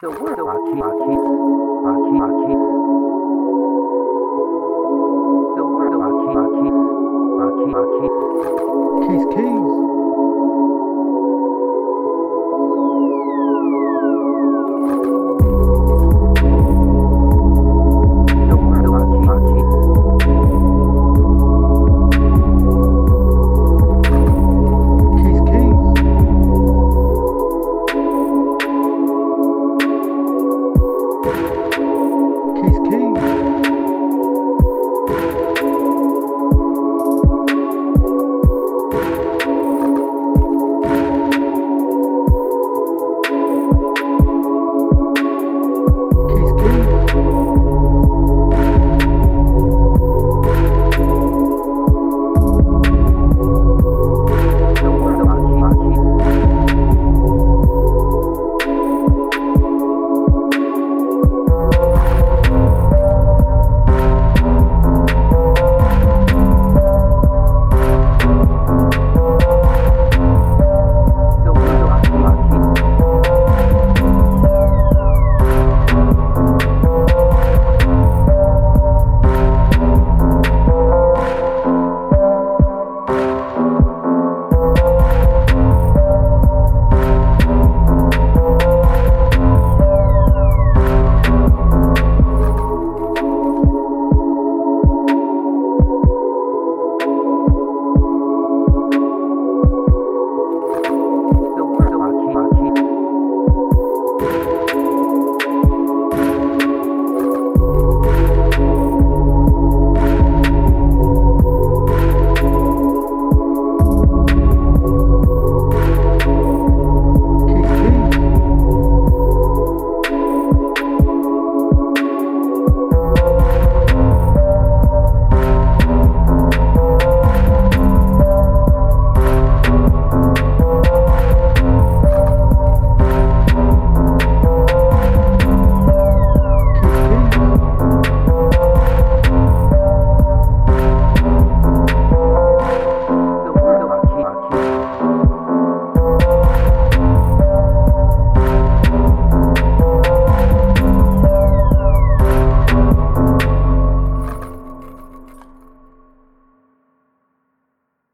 The world.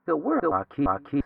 The world, the keep,